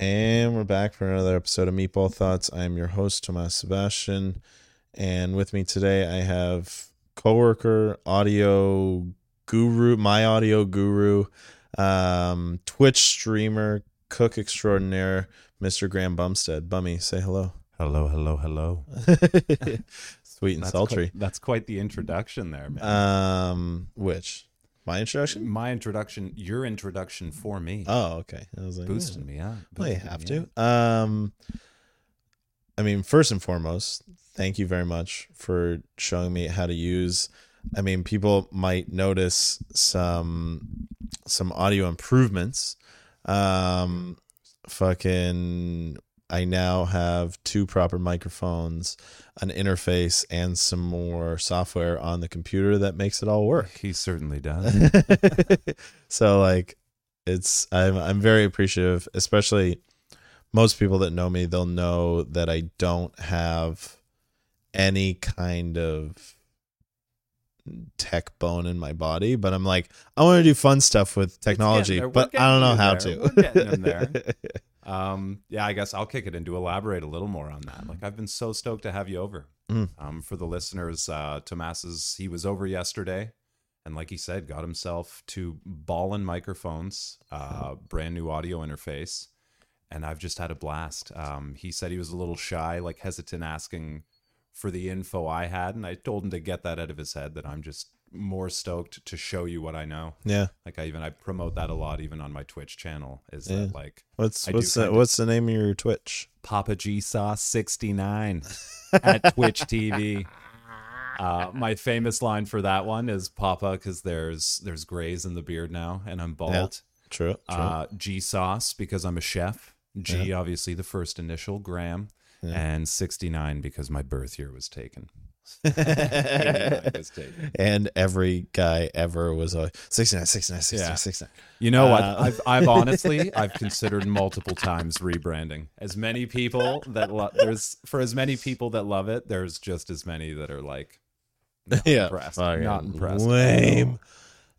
And we're back for another episode of Meatball Thoughts. I'm your host, Tomas Sebastian. And with me today, I have coworker, audio guru, my audio guru, um, Twitch streamer, cook extraordinaire, Mr. Graham Bumstead. Bummy, say hello. Hello, hello, hello. Sweet and That's sultry. Quite, that's quite the introduction there, man. Um, which? My introduction? My introduction, your introduction for me, Oh, okay. I was like, boosting me up. Well, you have me to. Um, I mean, first and foremost, thank you very much for showing me how to use. I mean, people might notice some some audio improvements. Um, fucking, I now have two proper microphones, an interface, and some more software on the computer that makes it all work. He certainly does. so like it's I'm I'm very appreciative, especially most people that know me, they'll know that I don't have any kind of tech bone in my body, but I'm like I want to do fun stuff with technology, but I don't know how you to. there. We're getting in there. Um, yeah, I guess I'll kick it and to elaborate a little more on that. Like, I've been so stoked to have you over. Mm. Um, for the listeners, uh, Tomas's he was over yesterday, and like he said, got himself two ballin microphones, uh, brand new audio interface, and I've just had a blast. Um, he said he was a little shy, like hesitant asking for the info I had, and I told him to get that out of his head. That I'm just more stoked to show you what I know. yeah. Like I even I promote that a lot, even on my Twitch channel. Is Yeah. that like What's I what's the, what's the name of your Twitch? Papa G Sauce 69 at Twitch TV. Uh, my famous line for that one is Papa because there's there's grays in the beard now and I'm bald. True. True. Uh, G Sauce because I'm a chef. G obviously the first initial Graham, and 69 because my birth year was taken. 89 was taken. and every guy ever was like 69, 69, 69, Yeah. 69. You know what? Uh, I've, I've honestly, I've considered multiple times rebranding. As many people that lo- there's for as many people that love it, there's just as many that are like, not yeah, impressed, not impressed. Lame.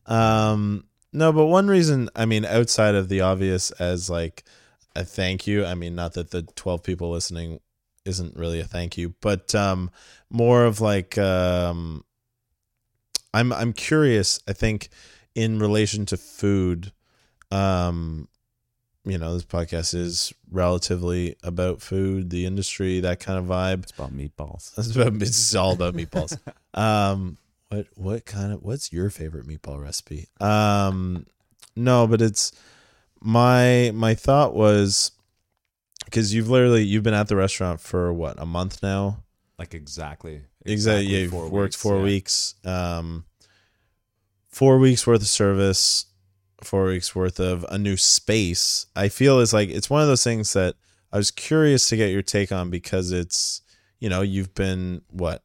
Um, no, but one reason, I mean, outside of the obvious, as like a thank you. I mean, not that the twelve people listening isn't really a thank you, but um, more of like um, I'm I'm curious. I think in relation to food, um, you know, this podcast is relatively about food, the industry, that kind of vibe. It's about meatballs. It's, about, it's all about meatballs. um, what what kind of what's your favorite meatball recipe? Um, no, but it's my my thought was because you've literally you've been at the restaurant for what a month now. Like exactly, Exactly. Yeah, you've four worked weeks, four yeah. weeks. Um, four weeks worth of service, four weeks worth of a new space. I feel is like it's one of those things that I was curious to get your take on because it's you know you've been what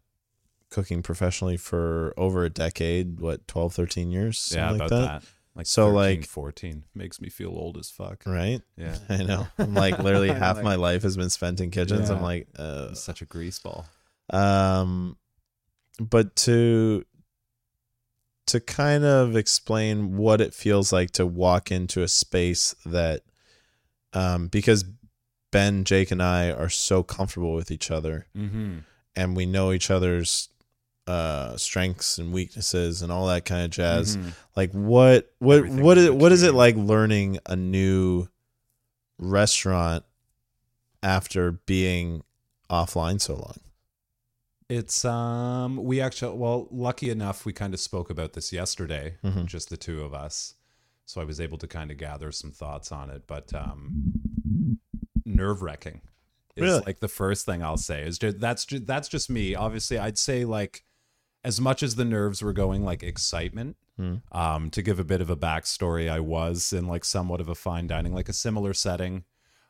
cooking professionally for over a decade what 12 13 years Yeah, about like that. that, Like So, 13, like- 14 makes me feel old as fuck. right Yeah, i know i'm like literally half like- my life has been spent in kitchens i'm like uh, such a grease ball. um but to to kind of explain what it feels like to walk into a space that um because ben jake and i are so comfortable with each other Mm-hmm. and we know each other's uh strengths and weaknesses and all that kind of jazz. Like what what Everything what is what is it like learning a new restaurant after being offline so long? It's um we actually well lucky enough we kind of spoke about this yesterday Mhm. just the two of us. So I was able to kind of gather some thoughts on it but um nerve wracking is Really? like the first thing I'll say is just that's just that's just me. Obviously I'd say like as much as the nerves were going like excitement Hmm. um to give a bit of a backstory I was in like somewhat of a fine dining like a similar setting.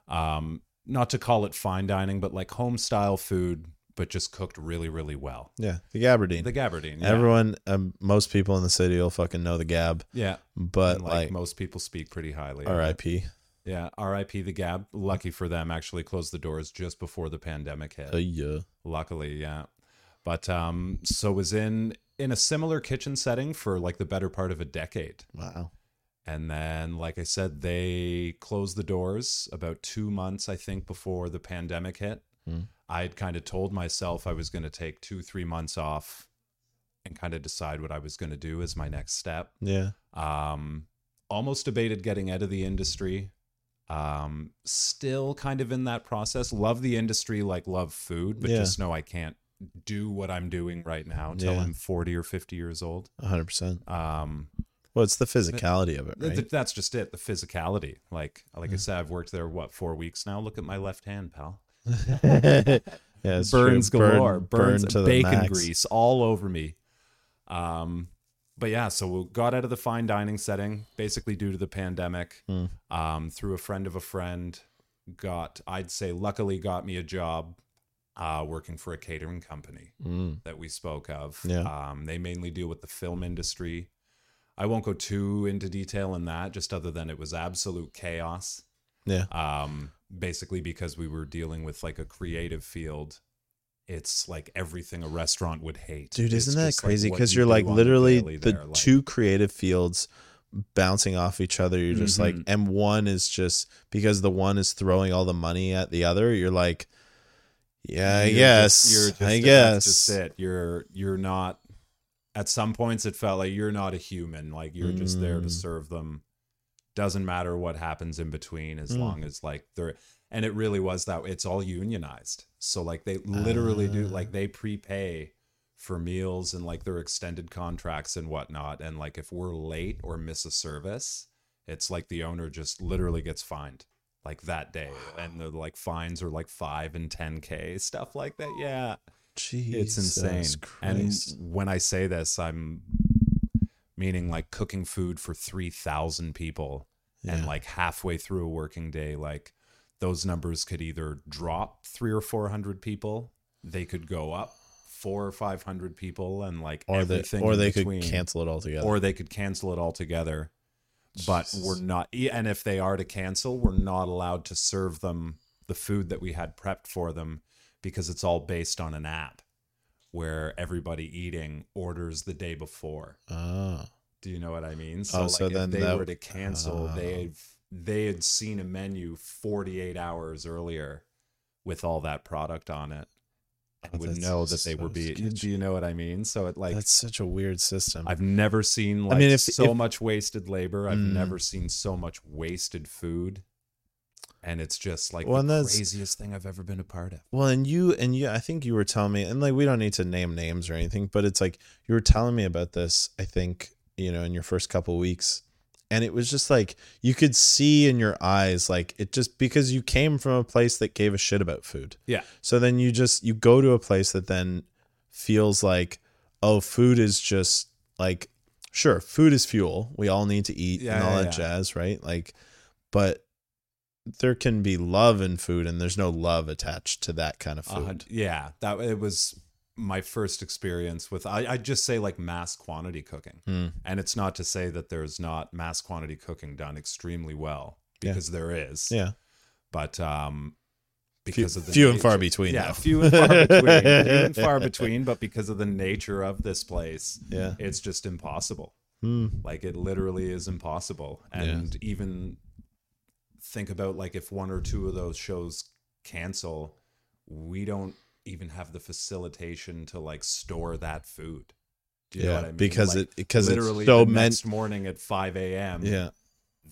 Um not to call it fine dining but like home style food but just cooked really really well. Yeah the gabardine. The gabardine yeah. everyone um, most people in the city will fucking know the gab yeah. but like, like, most people speak pretty highly rip yeah rip the gab. Lucky for them actually closed the doors just before the pandemic hit. Uh, yeah luckily yeah but um so was in in a similar kitchen setting for like the better part of a decade wow And then, like I said, they closed the doors about two months, I think, before the pandemic hit. Mm. I had kind of told myself I was going to take two, three months off and kind of decide what I was going to do as my next step. Yeah. Um, almost debated getting out of the industry. Um, still kind of in that process. Love the industry, like love food, but Yeah. just know I can't do what I'm doing right now until Yeah. I'm 40 or 50 years old. 100%. Um, Well, it's the physicality of it, right? th- that's just it. The physicality. Like, like I said, I've worked there what four weeks now. Look at my left hand, pal. yeah, it's true. burns Burn- galore, burns burn to the bacon grease all over me. Um, but yeah, so we got out of the fine dining setting basically due to the pandemic. Hmm. Um, through a friend of a friend, got I'd say luckily got me a job uh, working for a catering company Mm. that we spoke of. Yeah. Um, they mainly deal with the film industry. I won't go too into detail in that, just other than it was absolute chaos Yeah. um basically because we were dealing with like a creative field it's like everything a restaurant would hate Dude, It's isn't that crazy? Because you you're like the literally the there, like- two creative fields bouncing off each other. You're just like, Mhm. and one is just because the one is throwing all the money at the other. You're like, yeah, I guess, you're just, I guess. just it. You're you're not at some points it felt like you're not a human. Like you're just there to Mm. serve them. Doesn't matter what happens in between as Mm. long as like they're and it really was that it's all unionized. So like they literally do Ah. like they prepay for meals and like their extended contracts and whatnot. And like if we're late or miss a service it's like the owner just literally gets fined like that day and the like fines are like 5 and 10k stuff like that. Yeah. It's insane. Jesus and when i say this i'm meaning like cooking food for 3000 people and like halfway through a working day like those numbers could either drop 3 or 400 people they could go up 4 or 500 people and like or they or they between. could cancel it altogether. or they could cancel it altogether but Jesus. we're not and if they are to cancel we're not allowed to serve them the food that we had prepped for them because it's all based on an app where everybody eating orders the day before oh, do you know what i mean Oh, so if then they that- were to cancel Oh. they've they had seen a menu 48 hours earlier with all that product on it and would that's know that they so were being do you know what i mean so it like that's such a weird system. I've never seen like mean, if- so if- much wasted labor. I've Mm. never seen so much wasted food. And it's just like Well, the craziest thing I've ever been a part of. Well, and you and you, I think you were telling me, and like we don't need to name names or anything, but it's like you were telling me about this. I think you know in your first couple weeks, and it was just like you could see in your eyes, like it just because you came from a place that gave a shit about food. Yeah. So then you just you go to a place that then feels like, oh, food is just like sure, food is fuel. We all need to eat Yeah, and all yeah, that yeah. jazz, right? Like, but there can be love in food, and there's no love attached to that kind of Uh, food. yeah, that it was my first experience with. I I just say like mass quantity cooking, Hmm. and it's not to say that there's not mass quantity cooking done extremely well Yeah. because there is. Yeah. but um, Few, because of the few and far between. Yeah, few and far between. few and far between, but because of the nature of this place, Yeah. it's just impossible. Hmm. Like it literally is impossible. Yeah. And even think about like if one or two of those shows cancel, we don't even have the facilitation to like store that food. Do you know yeah, what I mean? because Like, it because it's literally so the meant. next morning at five a.m. Yeah,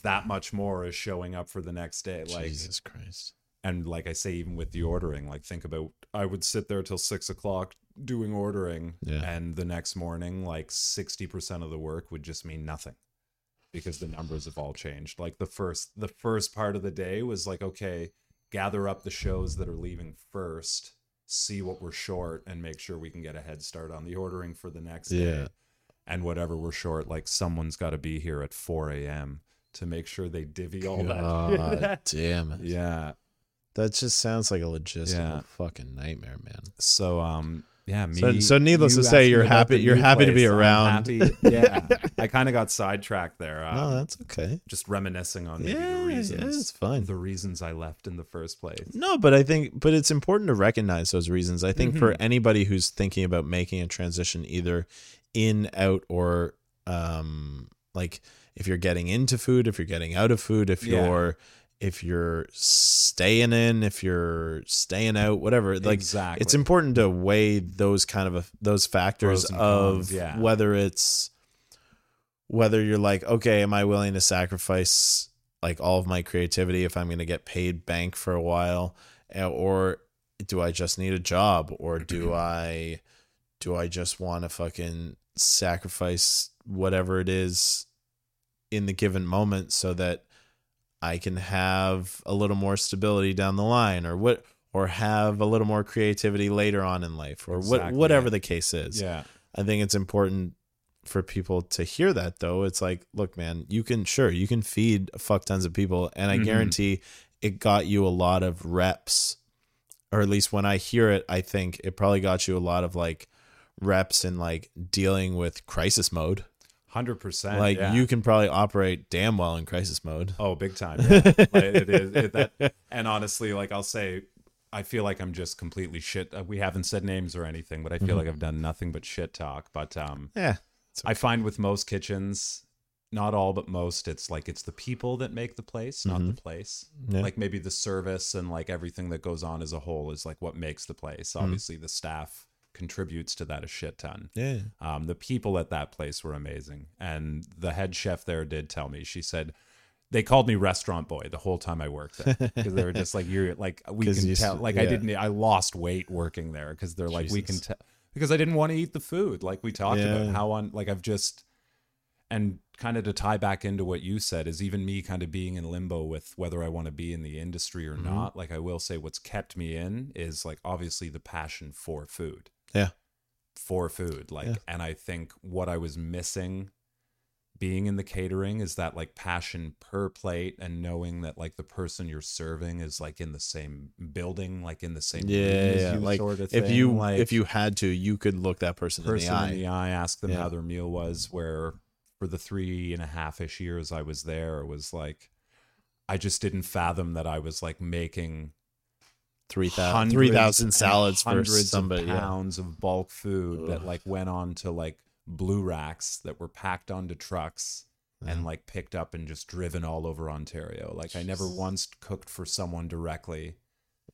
that much more is showing up for the next day. Like Jesus Christ. and like I say, even with the ordering, like think about I would sit there till six o'clock doing ordering, Yeah. and the next morning, like sixty percent of the work would just mean nothing because the numbers have all changed. Like the first, the first part of the day was like, okay, gather up the shows that are leaving first, see what we're short, and make sure we can get a head start on the ordering for the next Yeah. day. And whatever we're short, like someone's got to be here at four a.m. to make sure they divvy all that. God damn it. yeah. That just sounds like a logistical Yeah. fucking nightmare, man. So um yeah, me. So- so needless to say, you're happy- you're happy to be around. yeah, I kind of got sidetracked there. Um, no, that's okay. just reminiscing on maybe Yeah, the yeah, reasons. it's fine. The reasons I left in the first place. No, but I think, but it's important to recognize those reasons. I think for Mhm. anybody who's thinking about making a transition, either in, out, or um, like if you're getting into food, if you're getting out of food, if Yeah. you're if you're staying in, if you're staying out, whatever. Like exactly. it's important to weigh those kind of those factors of cons, yeah. whether it's whether you're like okay am i willing to sacrifice like all of my creativity if i'm going to get paid bank for a while or do i just need a job or do i do i just want to fucking sacrifice whatever it is in the given moment so that i can have a little more stability down the line or what or have a little more creativity later on in life or what whatever the case is yeah. I think it's important for people to hear that though. It's like, look, man, you can sure you can feed fuck tons of people, and I Mhm. guarantee it got you a lot of reps, or at least when I hear it, I think it probably got you a lot of like reps in like dealing with crisis mode. Hundred percent. like yeah. you can probably operate damn well in crisis mode. Oh, big time. Yeah. Like, it is it, that, and honestly, like I'll say, I feel like I'm just completely shit. uh, We haven't said names or anything, but I feel Mhm. like I've done nothing but shit talk. But um, Yeah, I find with most kitchens, not all but most, it's like it's the people that make the place, not the place. yeah. Like maybe the service and like everything that goes on as a whole is like what makes the place. Obviously, the staff contributes to that a shit ton. yeah, Um, the people at that place were amazing, and the head chef there did tell me. She said they called me restaurant boy the whole time I worked there because they were just like you're like we can tell. Like I didn't. I lost weight working there because they're like we can tell because I didn't want to eat the food. Like we talked Yeah. about how on like I've just and kind of to tie back into what you said is even me kind of being in limbo with whether I want to be in the industry or Mhm. not. Like I will say what's kept me in is like obviously the passion for food yeah, for food like Yeah. and i think what i was missing being in the catering is that like passion per plate and knowing that like the person you're serving is like in the same building like in the same yeah, as yeah. you Like sort of if you like if you had to, you could look that person, person in the eye. in the eye ask them Yeah. how their meal was where for the three and a half ish years i was there it was like i just didn't fathom that i was like making Three thousand hundreds three thousand and salads for hundreds somebody. of yeah. pounds of bulk food that like went on to like blue racks that were packed onto trucks and mm-hmm. like picked up and just driven all over Ontario. Like I never once cooked for someone directly,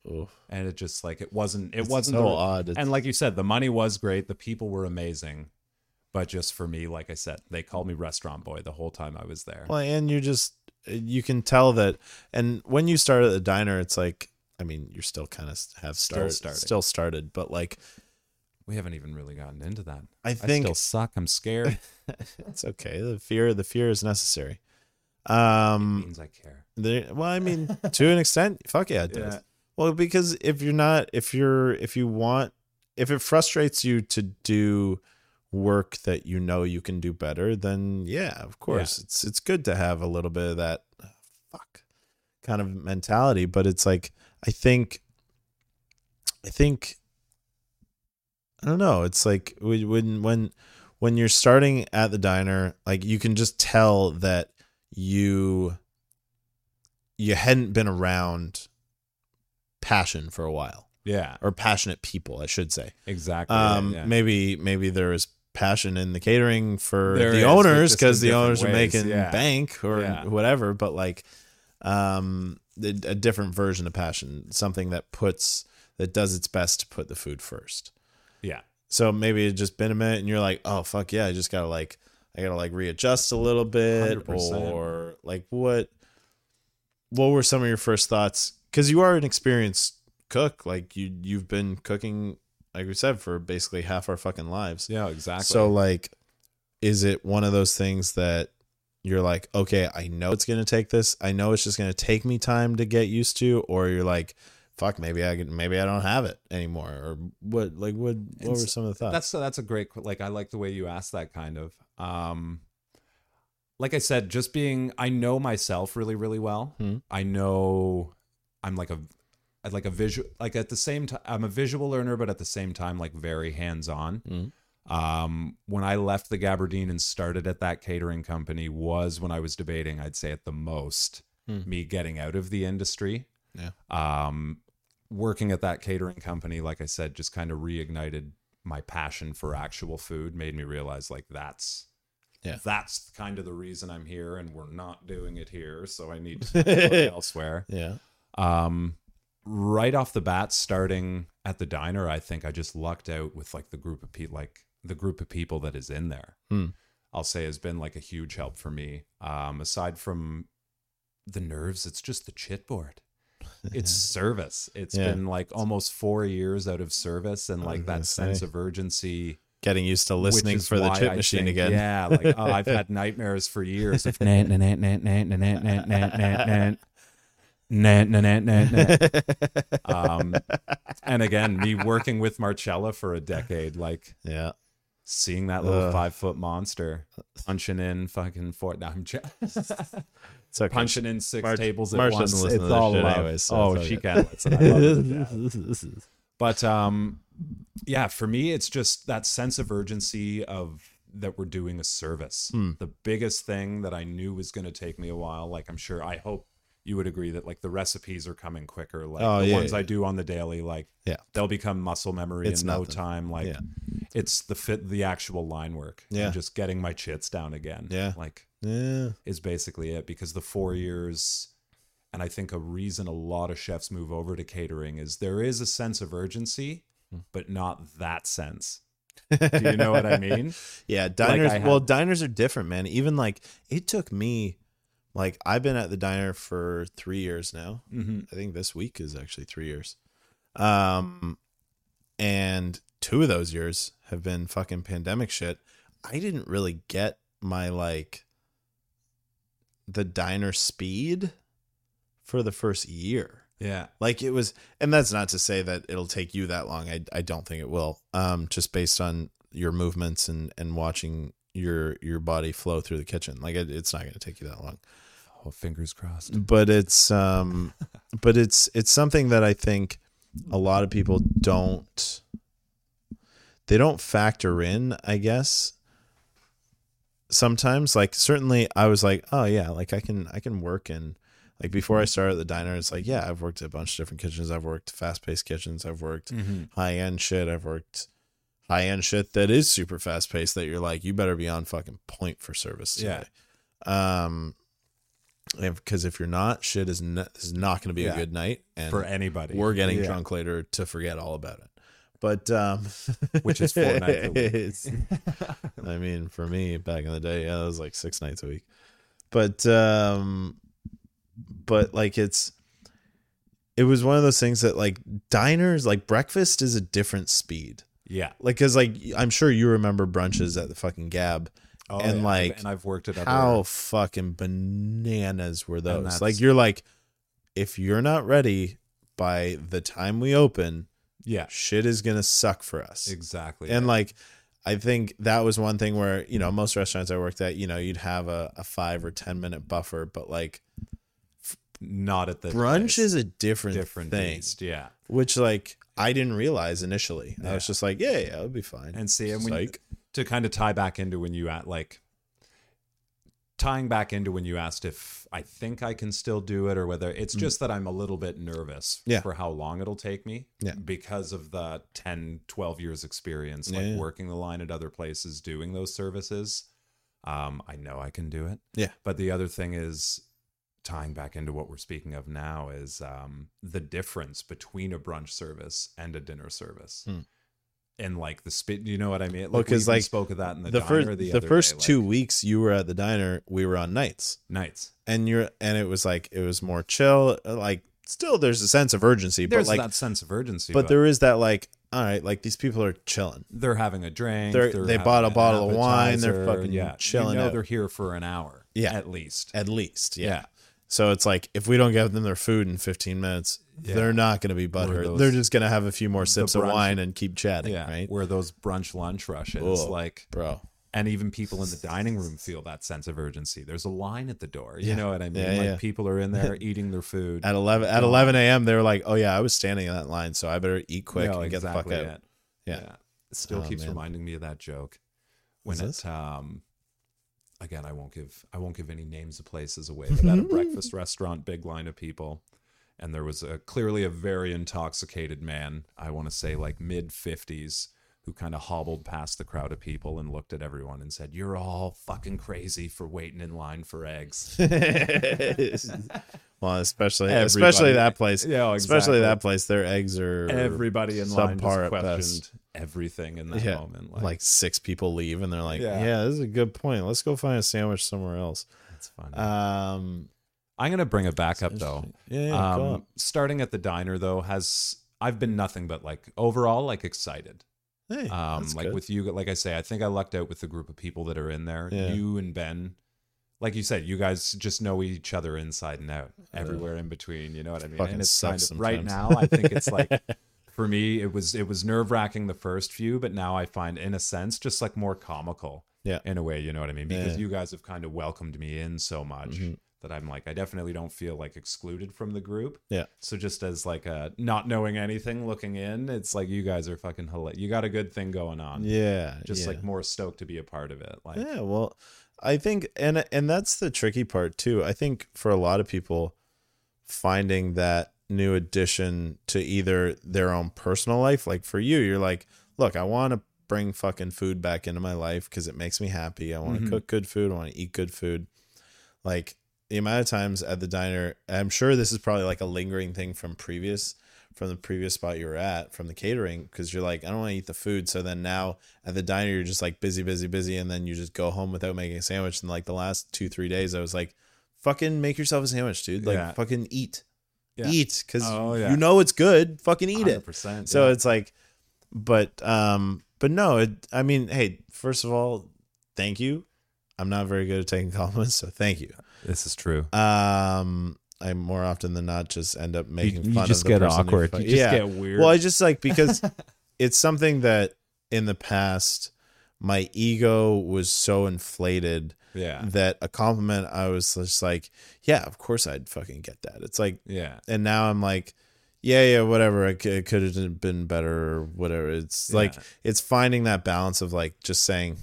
Oof. and it just like it wasn't. It It's wasn't so the- odd. It's- And like you said, the money was great. The people were amazing. But just for me, like I said, they called me restaurant boy the whole time I was there. Well, and you just you can tell that, and when you start at the diner, it's like I mean, you're still kind of have Still started, starting. still started, but like We haven't even really gotten into that. I I think still suck. I'm scared. it's okay. The fear, the fear is necessary. it Um, means I care. there, well, I mean, to an extent, fuck yeah, it does. Yeah. Well, because if you're not, if you're, if you want, if it frustrates you to do work that you know you can do better, then yeah, of course, it's it's good to have a little bit of that uh, fuck kind of mentality. But it's like I think, I think, I don't know. It's like when when when you're starting at the diner, like you can just tell that you you hadn't been around passion for a while Yeah, or passionate people i should say exactly. um yeah. maybe maybe there is passion in the catering for There the is, owners because the owners are making yeah. bank or Yeah. whatever but like um a different version of passion something that puts that does its best to put the food first yeah. so maybe it just been a minute and you're like, oh fuck yeah, I just gotta like I gotta like readjust a little bit 100%. or like what what were some of your first thoughts? Because you are an experienced cook, like you you've been cooking, like we said, for basically half our fucking lives. Yeah, exactly. So like is it one of those things that you're like, okay, I know it's gonna take this. I know it's just gonna take me time to get used to, or you're like, fuck, maybe I can, maybe I don't have it anymore, or what? Like, what? What were some of the thoughts? that's that's a great like I like the way you asked that kind of. Um like I said, just being I know myself really really well. Hmm. I know I'm like a, like a visual like at the same time I'm a visual learner but at the same time like very hands-on. Mhm. Um when I left the Gabardine and started at that catering company was when I was debating I'd say at the most Hmm. me getting out of the industry. Yeah. Um working at that catering company like I said just kind of reignited my passion for actual food made me realize like that's Yeah. that's kind of the reason I'm here, and we're not doing it here, so I need to look elsewhere. Yeah. Um, right off the bat, starting at the diner, I think I just lucked out with like the group of people, like the group of people that is in there. Hmm. I'll say has been like a huge help for me. Um, aside from the nerves, it's just the chit board. It's service. It's Yeah. been like almost four years out of service, and like that gonna sense of urgency. Getting used to listening is for the chit I machine think- again. Yeah, like oh, I've had nightmares for years. Of. Um, and again, me working with Marcella for a decade, like yeah. Seeing that little Ugh. five foot monster punching in fucking four. No, I'm okay. punching in six March- tables at March once. doesn't listen it's to all shit love. anyway, so oh, she can listen. I love it to death. But um, yeah, for me, it's just that sense of urgency of that we're doing a service. Hmm. The biggest thing that I knew was going to take me a while. Like I'm sure, I hope you would agree that like the recipes are coming quicker. Like Oh, the yeah, ones yeah. I do on the daily, like Yeah. they'll become muscle memory It's in no time. Like Yeah. it's the fit, the actual line work. Yeah. and just getting my chits down again. Yeah. like Yeah. is basically it because the four years and i think a reason a lot of chefs move over to catering is there is a sense of urgency Hmm. but not that sense do you know what i mean Yeah, diners. Had- well, diners are different, man. Even like it took me, like I've been at the diner for three years now. mm-hmm. I think this week is actually three years. Um, and two of those years have been fucking pandemic shit. I didn't really get my like the diner speed for the first year. yeah Like it was, and that's not to say that it'll take you that long. I I don't think it will. Um, just based on your movements and and watching your your body flow through the kitchen, like it, it's not going to take you that long. oh fingers crossed But it's um, but it's it's something that I think a lot of people don't they don't factor in. I guess sometimes, like certainly, I was like, oh yeah, like I can I can work in like before I started at the diner, it's like, yeah, I've worked at a bunch of different kitchens. I've worked fast paced kitchens. I've worked mm-hmm. high end shit. I've worked high end shit that is super fast paced that you're like, you better be on fucking point for service today. Um, because if you're not, shit is, n- is not going to be Yeah. a good night. And for anybody we're getting Yeah. drunk later to forget all about it. But, um, Which is four nights a week. I mean, for me back in the day, yeah, it was like six nights a week. But, um, but like it's, it was one of those things that like diners, like breakfast is a different speed. Yeah Like, cause like I'm sure you remember brunches at the fucking Gab. oh, And, yeah. like, and i've worked at other How fucking bananas were those? Like, you're like, if you're not ready by the time we open, yeah shit is gonna suck for us. exactly And it. like, I think that was one thing where you know most restaurants I worked at, you know, you'd have a, a five or ten minute buffer, but like not at the brunch place. is a different different thing, beast yeah which like I didn't realize initially. I was just like, yeah, yeah, it'll be fine. and see and when you, to kind of tie back into when you at like tying back into when you asked if I think I can still do it or whether it's just that I'm a little bit nervous Mm. Yeah. for how long it'll take me Yeah. because of the 10 12 years experience Yeah, like yeah. working the line at other places doing those services um I know I can do it Yeah. but the other thing is tying back into what we're speaking of now is um the difference between a brunch service and a dinner service Hmm. and like the spit you know what i mean Well, like we 'cause, even like, spoke of that in the, the diner first the, the, first day, like, two weeks you were at the diner, we were on nights. nights and you're and it was like it was more chill like still there's a sense of urgency there's but like that sense of urgency but there is that like all right like these people are chilling they're having a drink They're- they're they bought a bottle of wine, they're fucking yeah chilling you know they're here for an hour Yeah. at least at least yeah. yeah so it's like if we don't give them their food in 15 minutes Yeah. they're not going to be butthurt those- they're just going to have a few more sips of wine and keep chatting yeah right where those brunch lunch rushes Oh. like bro and even people in the dining room feel that sense of urgency there's a line at the door you Yeah. know what i mean Yeah, like yeah. people are in there eating their food at 11 at 11 a.m They're like oh yeah i was standing in that line so i better eat quick No, and get the fuck exactly out. Yeah. It still Oh, keeps man. reminding me of that joke. When Is it this? um again I won't give I won't give any names of places away, but at a mm-hmm. breakfast restaurant, big line of people. And there was a clearly a very intoxicated man, I want to say like mid fifties, who kind of hobbled past the crowd of people and looked at everyone and said, "You're all fucking crazy for waiting in line for eggs." well, especially Everybody. especially that place. Yeah, exactly. Especially that place. Their eggs are Everybody in line at questioned best. Everything in that yeah, moment. like, six people leave and they're like, Yeah. yeah. this is a good point. Let's go find a sandwich somewhere else. that's funny. Um, I'm gonna bring it back up though. yeah, yeah um, starting at the diner though has I've been nothing but like overall like excited. Hey, Um, like good. with you, like I say, I think I lucked out with the group of people that are in there. Yeah. You and Ben, like you said, you guys just know each other inside and out, everywhere in between. You know what I mean? And it's kind sucks of right now. I think it's like for me, it was it was nerve wracking the first few, but now I find in a sense just like more comical. Yeah. in a way, you know what I mean? Because Yeah. Mm-hmm. you guys have kind of welcomed me in so much. That I'm like, I definitely don't feel like excluded from the group. Yeah. So just as like a not knowing anything, looking in, it's like you guys are fucking hilarious. You got a good thing going on yeah, just yeah. like more stoked to be a part of it. Like, Yeah, well, I think and and that's the tricky part too. I think for a lot of people finding that new addition to either their own personal life, like for you, you're like, look, I want to bring fucking food back into my life because it makes me happy. I want to Mhm. cook good food. I want to eat good food. Like the amount of times at the diner, I'm sure this is probably like a lingering thing from previous from the previous spot you were at from the catering because you're like I don't want to eat the food so then now at the diner you're just like busy busy busy and then you just go home without making a sandwich and like the last 2 3 days I was like fucking make yourself a sandwich dude like Yeah. fucking eat Yeah. eat cuz Oh, yeah. you know it's good fucking eat it 100%. so yeah. it's like but um but no it, I mean hey first of all thank you I'm not very good at taking compliments so thank you this is true. um I more often than not just end up making you fun just of the get awkward. You just yeah. get weird. Well, I just like because it's something that in the past my ego was so inflated yeah, that a compliment I was just like, yeah, of course I'd fucking get that. It's like, yeah, and now I'm like, yeah, yeah, whatever. It, it could have been better or whatever. It's like it's finding that balance of like just saying,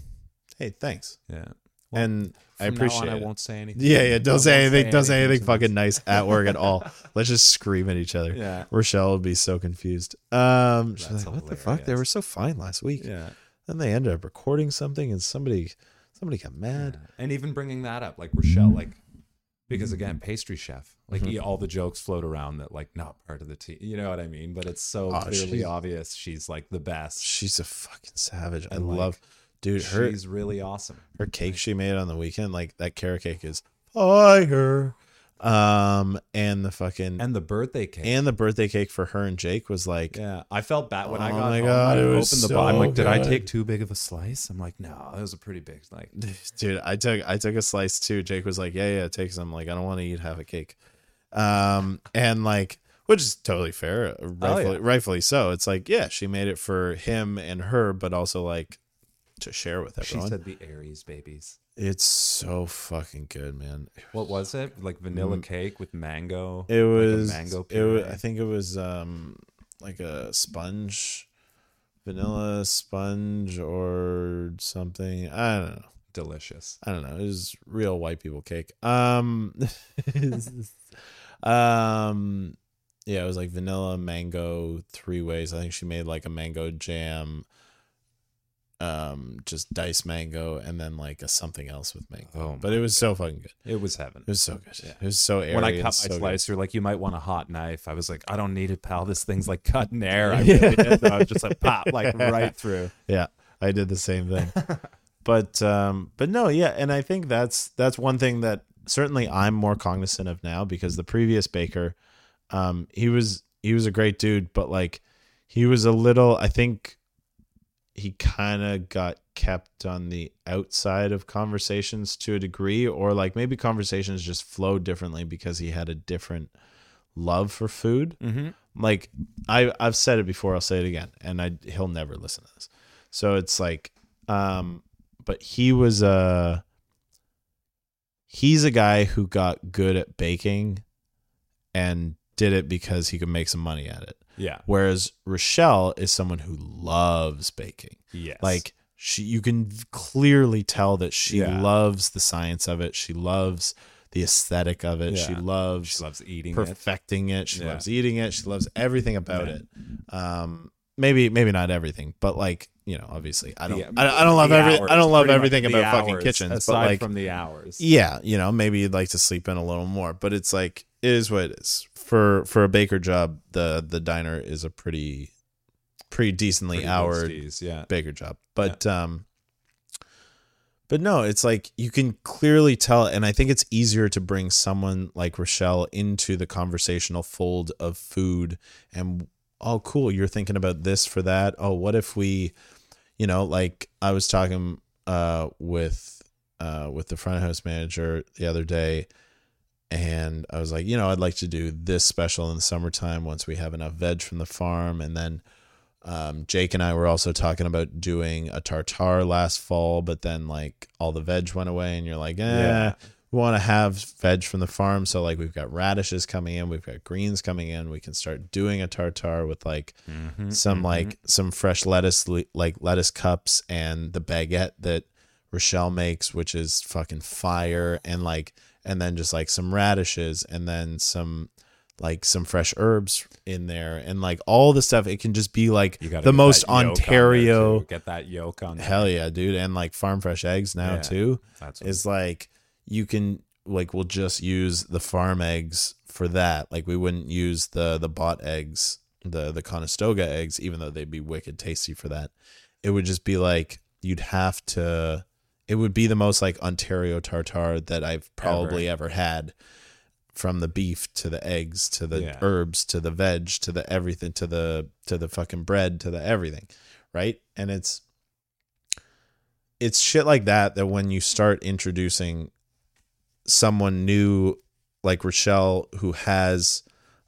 hey, thanks, yeah. and I appreciate on, it. I won't say anything. Yeah, yeah. Don't won't say anything. Don't say anything fucking nice at work at all. Let's just scream at each other. Yeah, Rochelle would be so confused. Um, she's like, "What the fuck? They were so fine last week." yeah. Then they ended up recording something, and somebody, somebody got mad. Yeah. And even bringing that up, like Rochelle, like because again, pastry chef, like Mm-hmm. all the jokes float around that like not part of the team. You know what I mean? But it's so Oh, clearly obvious she's like the best. She's a fucking savage. I And, like, love, dude. Her She's really awesome. her cake she made on the weekend, like that carrot cake, is fire. Um, and the fucking and, the birthday cake. And the birthday cake for her and Jake was like, Yeah, I felt bad when I Oh got my home. God, I it opened was the box. I'm so like, did I take too big of a slice? I'm like, no, that was a pretty big. Like, dude i took i took a slice too jake was like yeah yeah take some like i don't want to eat half a cake um and like which is totally fair rightfully, Oh, yeah. rightfully so it's like yeah she made it for him and her but also like to share with everyone she said the Aries babies. It's so fucking good man What was it? Like vanilla cake with mango. Mm. it like was mango it was, i think it was um like a sponge vanilla sponge or something i don't know delicious. I don't know. It was real white people cake. Um, um, yeah, it was like vanilla, mango, three ways. I think she made like a mango jam, um, just diced mango, and then like a something else with mango. Oh, but it was so fucking good. It was heaven. It was so good. Yeah. It was so airy. when I cut my so good. slice, you're like, you might want a hot knife. I was like, I don't need it, pal. This thing's like cutting air. I, really. I was just like pop, like right through. Yeah, I did the same thing. but um but no, yeah, and I think that's that's one thing that certainly I'm more cognizant of now because the previous baker um he was he was a great dude, but like he was a little I think he kind of got kept on the outside of conversations to a degree or like maybe conversations just flowed differently because he had a different love for food Mm-hmm. like I I've said it before, I'll say it again, and I he'll never listen to this. So it's like, um, but he was a he's a guy who got good at baking and did it because he could make some money at it. Yeah. Whereas Rochelle is someone who loves baking. Yes. Like she you can clearly tell that she Yeah. loves the science of it. She loves the aesthetic of it. She loves she loves eating perfecting it. She Yeah. loves eating it. She loves everything about Yeah. it. Um, maybe maybe not everything, but like you know, obviously, I don't, The- I, I don't love every, hours, I don't love everything about fucking kitchens, aside but like, from the hours. yeah, you know, maybe you'd like to sleep in a little more, but it's like it is what it is. For for a baker job, the the diner is a pretty pretty decently Pretty houred steez, yeah. baker job. But um but no, it's like you can clearly tell and I think it's easier to bring someone like Rochelle into the conversational fold of food and oh cool, you're thinking about this for that. Oh, what if we you know, like I was talking uh with uh with the front house manager the other day and I was like, you know, I'd like to do this special in the summertime once we have enough veg from the farm and then um, Jake and I were also talking about doing a tartar last fall, but then like all the veg went away, and you're like, eh, Yeah. we want to have veg from the farm. So like we've got radishes coming in, we've got greens coming in. We can start doing a tartar with like Mhm, some mhm. like some fresh lettuce, le- like lettuce cups, and the baguette that Rochelle makes, which is fucking fire, and like and then just like some radishes, and then some like some fresh herbs in there and like all the stuff it can just be like the most yolk on ontario. Get that yolk on. there. hell yeah dude and like farm fresh eggs now Yeah. too That's is like you can like we'll just use the farm eggs for that like we wouldn't use the the bought eggs the the conestoga eggs even though they'd be wicked tasty for that it would just be like you'd have to it would be the most like ontario tartar that i've probably ever, had from the beef to the eggs to the Yeah. herbs to the veg to the everything to the to the fucking bread to the everything right? And it's it's shit like that that when you start introducing someone new like Rochelle who has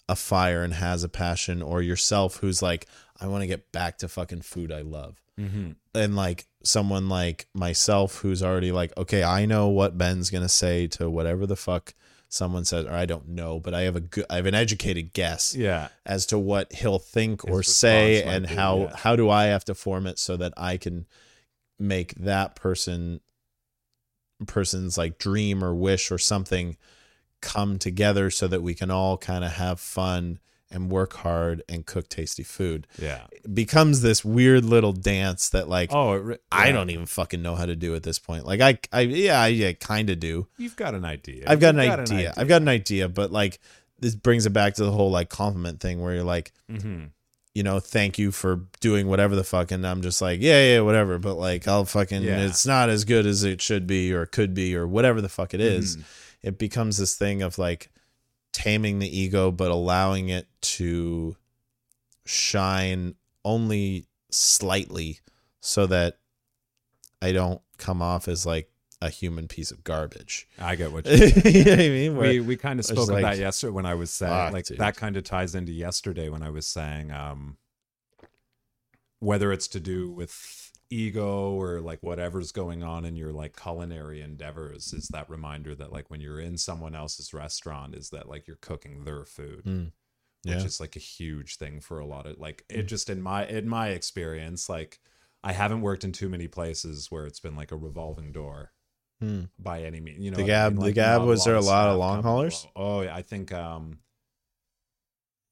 a fire and has a passion or yourself who's like I want to get back to fucking food I love hmm and like someone like myself who's already like okay I know what Ben's going to say to whatever the fuck someone says or I don't know but I have a good I have an educated guess Yeah. as to what he'll think or say and be, how yeah. how do I have to form it so that I can make that person person's like dream or wish or something come together so that we can all kind of have fun and work hard and cook tasty food. Yeah. It becomes this weird little dance that like Oh, re- I yeah. don't even fucking know how to do at this point. Like I I yeah, I yeah, kind of do. You've got an idea. I've got, an, You've idea. I've got an idea, but like this brings it back to the whole like compliment thing where you're like, hmm you know, thank you for doing whatever the fuck, and I'm just like, yeah, yeah, whatever. But like, I'll fucking, Yeah. it's not as good as it should be or could be or whatever the fuck it is. Mhm. It becomes this thing of like taming the ego, but allowing it to shine only slightly, so that I don't come off as like a human piece of garbage. I get what you you know what I mean? Where- we we kind of spoke like, that yesterday when I was saying fuck, like dude. that kind of ties into yesterday when I was saying um whether it's to do with ego or like whatever's going on in your like culinary endeavors is that reminder that like when you're in someone else's restaurant is that like you're cooking their food Mm. which is like a huge thing for a lot of like it just in my in my experience like I haven't worked in too many places where it's been like a revolving door Hmm. by any means. You know, The what I Gab- mean? the Gab, was there a lot of long haulers? Oh, yeah, I think um,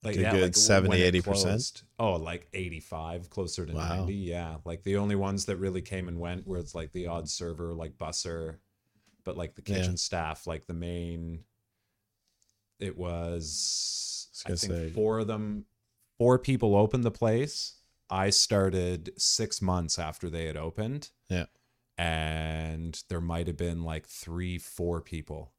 like a yeah, good like 70 80 percent Oh, like eighty-five, closer to Wow. ninety. Yeah, like the only ones that really came and went were it's like the odd server, like busser, but like the Yeah. kitchen staff, like the main. It was I I think say- four of them, four people opened the place. I started six months after they had opened Yeah. and there might have been like three, four people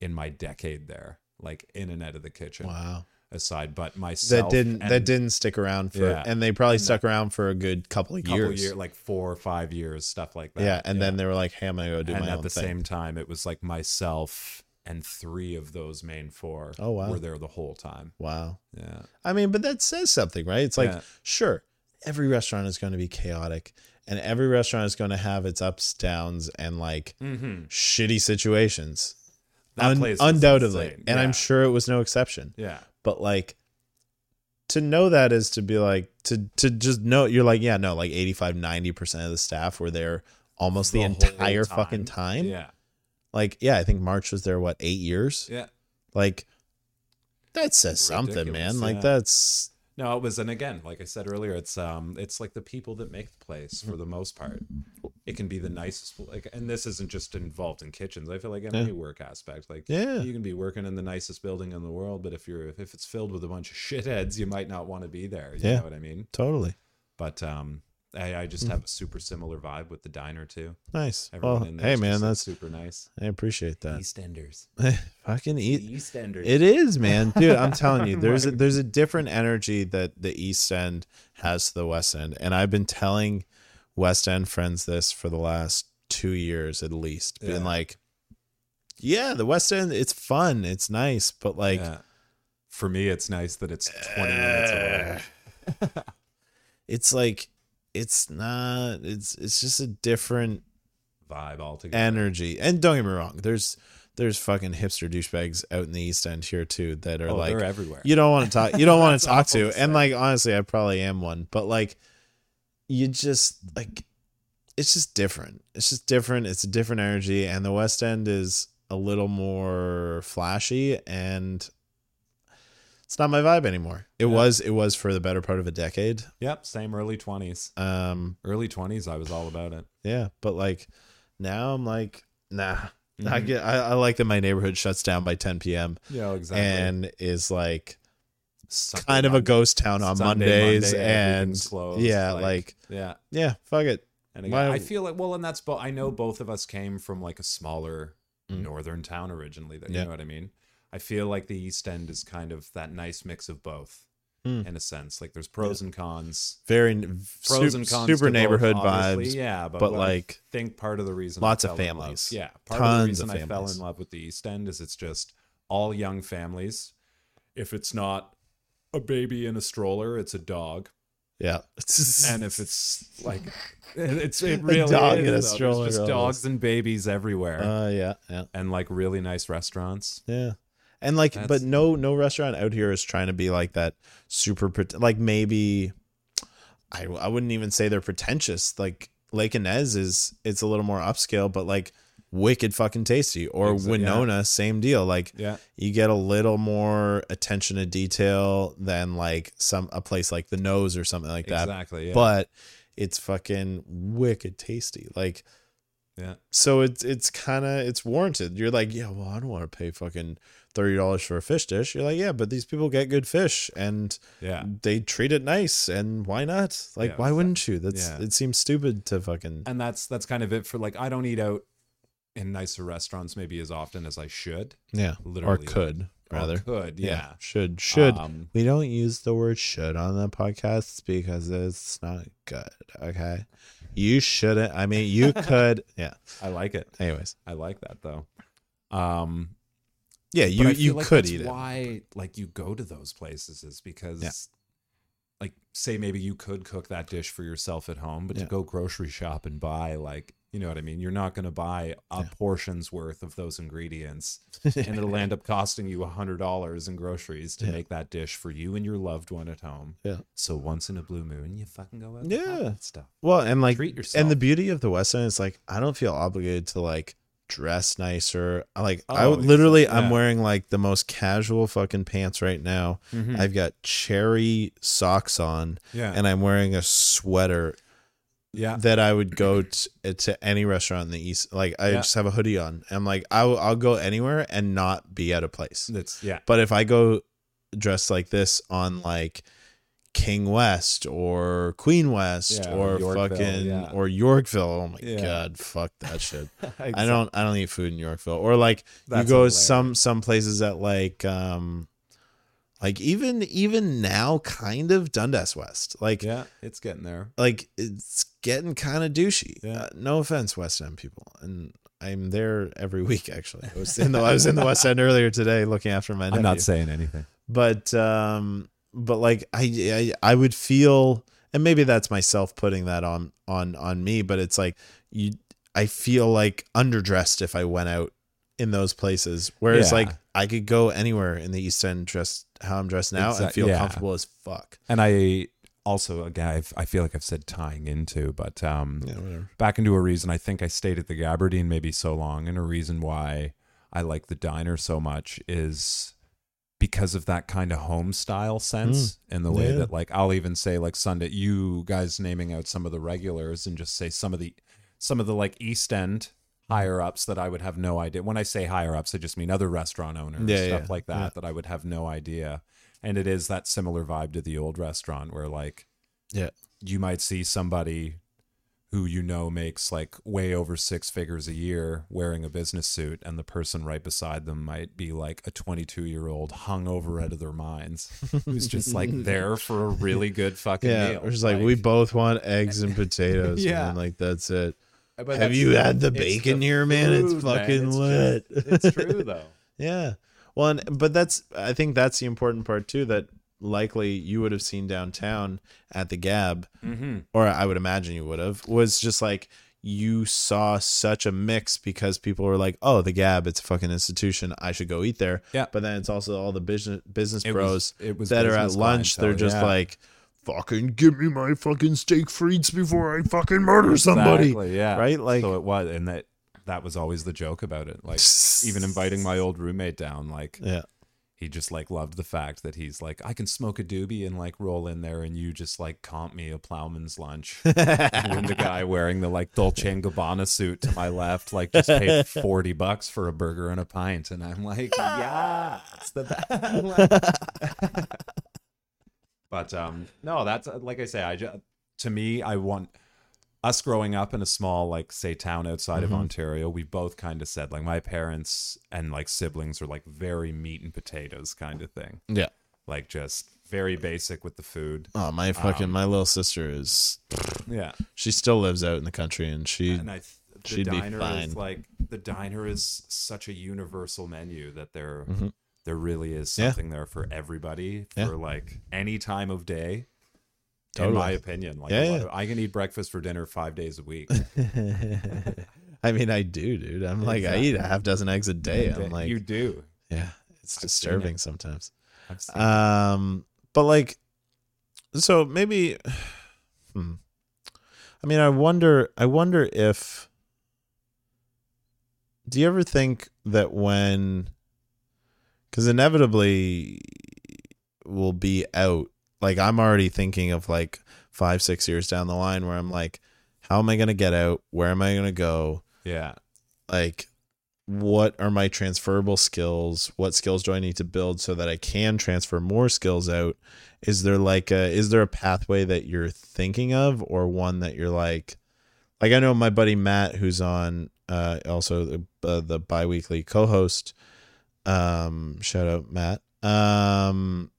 in my decade there, like in and out of the kitchen Wow. Aside. But myself That didn't that didn't stick around for Yeah. and they probably And stuck around for a good couple of couple years. year, like four or five years, stuff like that. yeah, and then they were like, "Hey, I'm gonna go do and my at the thing." same time, it was like myself and three of those main four Oh, wow. were there the whole time. wow. Yeah. I mean, but that says something, right? It's like, Yeah. sure, every restaurant is going to be chaotic, and every restaurant is going to have its ups, downs, and like Mm-hmm. shitty situations. That Un- undoubtedly, and Yeah. I'm sure it was no exception. Yeah. But like, to know that is to be like to to just know you're like, yeah, no, like 85, 90 percent of the staff were there almost the, whole entire fucking time. Yeah. Like, yeah, I think March was there what eight years. Yeah. Like, that says something, Ridiculous, man. Like that's No, it was, and again, like I said earlier, it's um, it's like the people that make the place for the most part. It can be the nicest, like, and this isn't just involved in kitchens. I feel like in any work aspect, like, Yeah. you can be working in the nicest building in the world, but if you're if it's filled with a bunch of shitheads, you might not want to be there. You Yeah. know what I mean? Totally. But um, I, I just mm-hmm. have a super similar vibe with the diner too. Nice. Everyone Well, in there hey man, that's super nice. I appreciate that. EastEnders, Fucking eat. EastEnders. It is, man, dude. I'm telling you, there's a, there's a different energy that the East End has to the West End, and I've been telling West End friends this for the last two years at least. Been like, yeah, the West End, it's fun, it's nice, but like, Yeah. For me, it's nice that it's 20 minutes away. Eh. it's like, it's not. It's it's just a different Vibe altogether. energy. And don't get me wrong, there's there's fucking hipster douchebags out in the East End here too that are oh, like they're everywhere. you don't want to talk you don't want to talk to and like honestly i probably am one but like you just like it's just different it's just different it's a different energy and the west end is a little more flashy and it's not my vibe anymore it Yeah. was it was for the better part of a decade Yep, same early 20s. um Early 20s, I was all about it. yeah but like now i'm like nah I Mhm. get I, I like that my neighborhood shuts down by 10 p.m. Yeah, exactly. and is like Sunday, kind of a ghost town on Sunday, Mondays Monday, and closed, yeah, like, yeah. yeah, fuck it. And again, Why- I feel like well, and that's both. I know both of us came from like a smaller Mm. northern town originally. That Yeah. you know what I mean. I feel like the East End is kind of that nice mix of both, Mm. in a sense. Like there's pros and cons. Very Pros su- and cons. super to both, neighborhood vibes. Yeah, but, but, what I like, think part of the reason lots I of families. love- yeah, part Tons of of the reason I fell in love with the East End is it's just all young families. If it's not a baby in a stroller, it's a dog. Yeah, and if it's like it's it A really dog is, in a stroller, just dogs and babies everywhere uh, yeah, yeah, and like really nice restaurants yeah. And like, That's- but no, no restaurant out here is trying to be like that super. Like maybe, I I wouldn't even say they're pretentious. Like Lake Inez is it's a little more upscale, but like wicked fucking tasty. Or Exa- yeah. Wynona, same deal. Like yeah you get a little more attention to detail than like some a place like the nose or something like that exactly yeah but it's fucking wicked tasty like yeah so it's it's kind of it's warranted you're like yeah well i don't want to pay fucking $30 for a fish dish you're like yeah but these people get good fish and yeah they treat it nice and why not like Yeah, why wouldn't you that's yeah. it seems stupid to fucking and that's that's kind of it for like I don't eat out in nicer restaurants maybe as often as I should yeah literally or could Or rather could yeah, should should Um, We don't use the word should on the podcast because it's not good. Okay. You shouldn't. I mean, you could. Yeah. I like it Anyways. I like that though um Yeah, you you like could eat it. Why, like, you go to those places is because, Yeah. like, say maybe you could cook that dish for yourself at home, but Yeah. to go grocery shop and buy, like, you know what I mean? You're not going to buy a Yeah. portion's worth of those ingredients, and it'll end up costing you a hundred dollars in groceries to Yeah. make that dish for you and your loved one at home. Yeah. So once in a blue moon, you fucking go out. Yeah. stuff. well, and like, Treat yourself. and the beauty of the West End is like, I don't feel obligated to like dress nicer. I Like, I Oh, would literally, exactly. I'm wearing like the most casual fucking pants right now. Mhm. I've got cherry socks on, yeah. and I'm wearing a sweater yeah. that I would go to, to any restaurant in the east. Like I Yeah. just have a hoodie on. I'm like I'll I'll go anywhere and not be out of place. That's, yeah. But if I go dressed like this on like King West or Queen West Yeah, or or Yorkville, fucking yeah. or Yorkville, oh my Yeah. god, fuck that shit. I don't I don't eat food in Yorkville. Or like That's you go hilarious. some some places at like um like even even now kind of Dundas West. Like Yeah, it's getting there. like it's getting kind of douchey. Yeah. Uh, no offense, West End people, and I'm there every week. Actually, I was in the I was in the West End earlier today, looking after my. I'm not saying anything. but um, but like I, I I would feel, and maybe that's myself putting that on on on me, but it's like you. I feel like underdressed if I went out in those places. Whereas Yeah. like I could go anywhere in the East End dressed how I'm dressed now and feel yeah. comfortable as fuck. And I also again I've, I feel like I've said tying into, but um, Yeah, back into a reason I think I stayed at the Gabardine maybe so long, and a reason why I like the diner so much is because of that kind of home style sense mm. in the way. Yeah. that like I'll even say like Sunday you guys naming out some of the regulars and just say some of the some of the like East End higher ups that I would have no idea. When I say higher ups, I just mean other restaurant owners, Yeah, stuff yeah, like that yeah. that I would have no idea. And it is that similar vibe to the old restaurant where like Yeah. you might see somebody who you know makes like way over six figures a year wearing a business suit and the person right beside them might be like a 22 year old hungover out of their minds who's just like there for a really good fucking Yeah, meal we're just like, we both want eggs and potatoes. Yeah. and like that's it. Uh, but Have that's- you had the bacon the here, man? It's food, man. fucking It's lit. just- it's true though Yeah. Well, and, but that's I think that's the important part too. That likely you would have seen downtown at the Gab, mm-hmm. or I would imagine you would have. Was just like you saw such a mix because people were like, "Oh, the Gab, it's a fucking institution. I should go eat there." Yeah. But then it's also all the business business It bros was- it was that are at lunch. They're just yeah. like. Fucking give me my fucking steak frites before I fucking murder somebody. Exactly, yeah Right? Like- so it was and that that was always the joke about it like even inviting my old roommate down like Yeah. He just like loved the fact that he's like i can smoke a doobie and like roll in there and you just like comp me a plowman's lunch. And the guy wearing the like dolce and gabbana suit to my left like just paid 40 bucks for a burger and a pint. And i'm like yeah it's the best. But um no that's like i say i just to me i want us growing up in a small like say town outside of Mhm. ontario we both kind of said like my parents and like siblings are like very meat and potatoes kind of thing Yeah. like just very basic with the food Oh, my fucking Um, my little sister is yeah she still lives out in the country and she and i th- the she'd be diner fine. is like the diner is such a universal menu that there Mhm. there really is Yeah. something there for everybody Yeah. for like any time of day in my opinion like Yeah, yeah. i can eat breakfast for dinner five days a week I mean, I do, dude. I'm like, I eat a half dozen eggs a day. I'm like, you do yeah, it's I've disturbing it. sometimes. Um, but like, so maybe, hmm. I mean, I wonder, I wonder if, do you ever think that when, because inevitably we'll be out, like I'm already thinking of like five, six years down the line where I'm like, how am I going to get out? Where am I going to go? yeah like what are my transferable skills what skills do i need to build so that i can transfer more skills out is there like a is there a pathway that you're thinking of or one that you're like like i know my buddy matt who's on uh also the, uh, the bi-weekly co-host um shout out matt um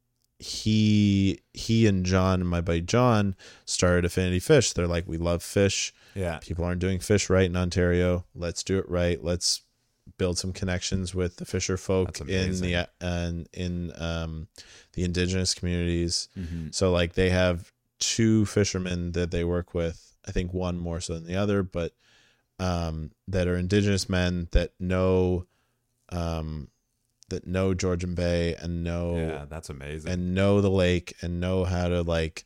he he and john my buddy john started affinity fish they're like we love fish yeah people aren't doing fish right in Ontario. Let's do it right. Let's build some connections with the fisher folk in the and in um, the indigenous communities. Mhm. So like they have two fishermen that they work with. I think one more so than the other, but um, that are indigenous men that know um, that know Georgian Bay and know yeah that's amazing. and know the lake and know how to like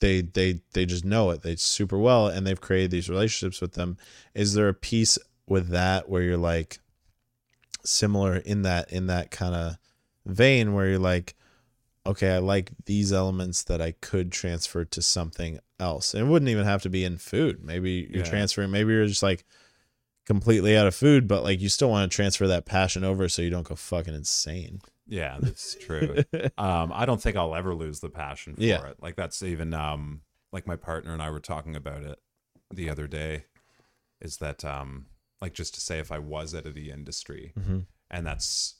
they they they just know it. They super well and they've created these relationships with them. Is there a piece with that where you're like similar in that in that kind of vein where you're like okay i like these elements that i could transfer to something else? And it wouldn't even have to be in food. Maybe you're Yeah. transferring maybe you're just like completely out of food but like you still want to transfer that passion over so you don't go fucking insane yeah that's true um i don't think i'll ever lose the passion for Yeah. it like that's even um like my partner and i were talking about it the other day is that um like just to say if i was out of the industry Mhm. and that's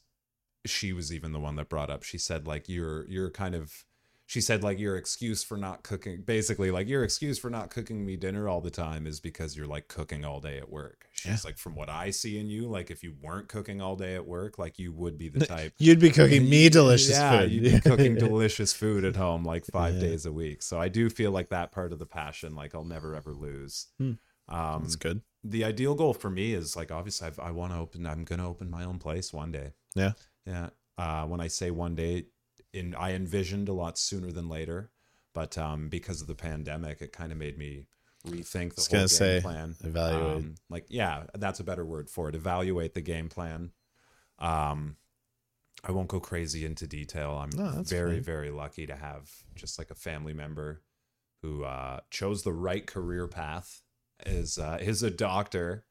she was even the one that brought up she said like you're you're kind of she said like your excuse for not cooking basically like your excuse for not cooking me dinner all the time is because you're like cooking all day at work she's Yeah. like from what i see in you like if you weren't cooking all day at work like you would be the type You'd be cooking me delicious yeah, food. you'd be cooking delicious food at home like five Yeah. days a week so i do feel like that part of the passion like i'll never ever lose Hmm. um That's good. the ideal goal for me is like obviously I've, i want to open i'm gonna open my own place one day Yeah. yeah uh when i say one day in i envisioned a lot sooner than later but um because of the pandemic it kind of made me rethink the whole game say, plan evaluate. Um, like yeah that's a better word for it evaluate the game plan um I won't go crazy into detail. I'm No, very, fine. very lucky to have just like a family member who uh, chose the right career path. is uh, is a doctor,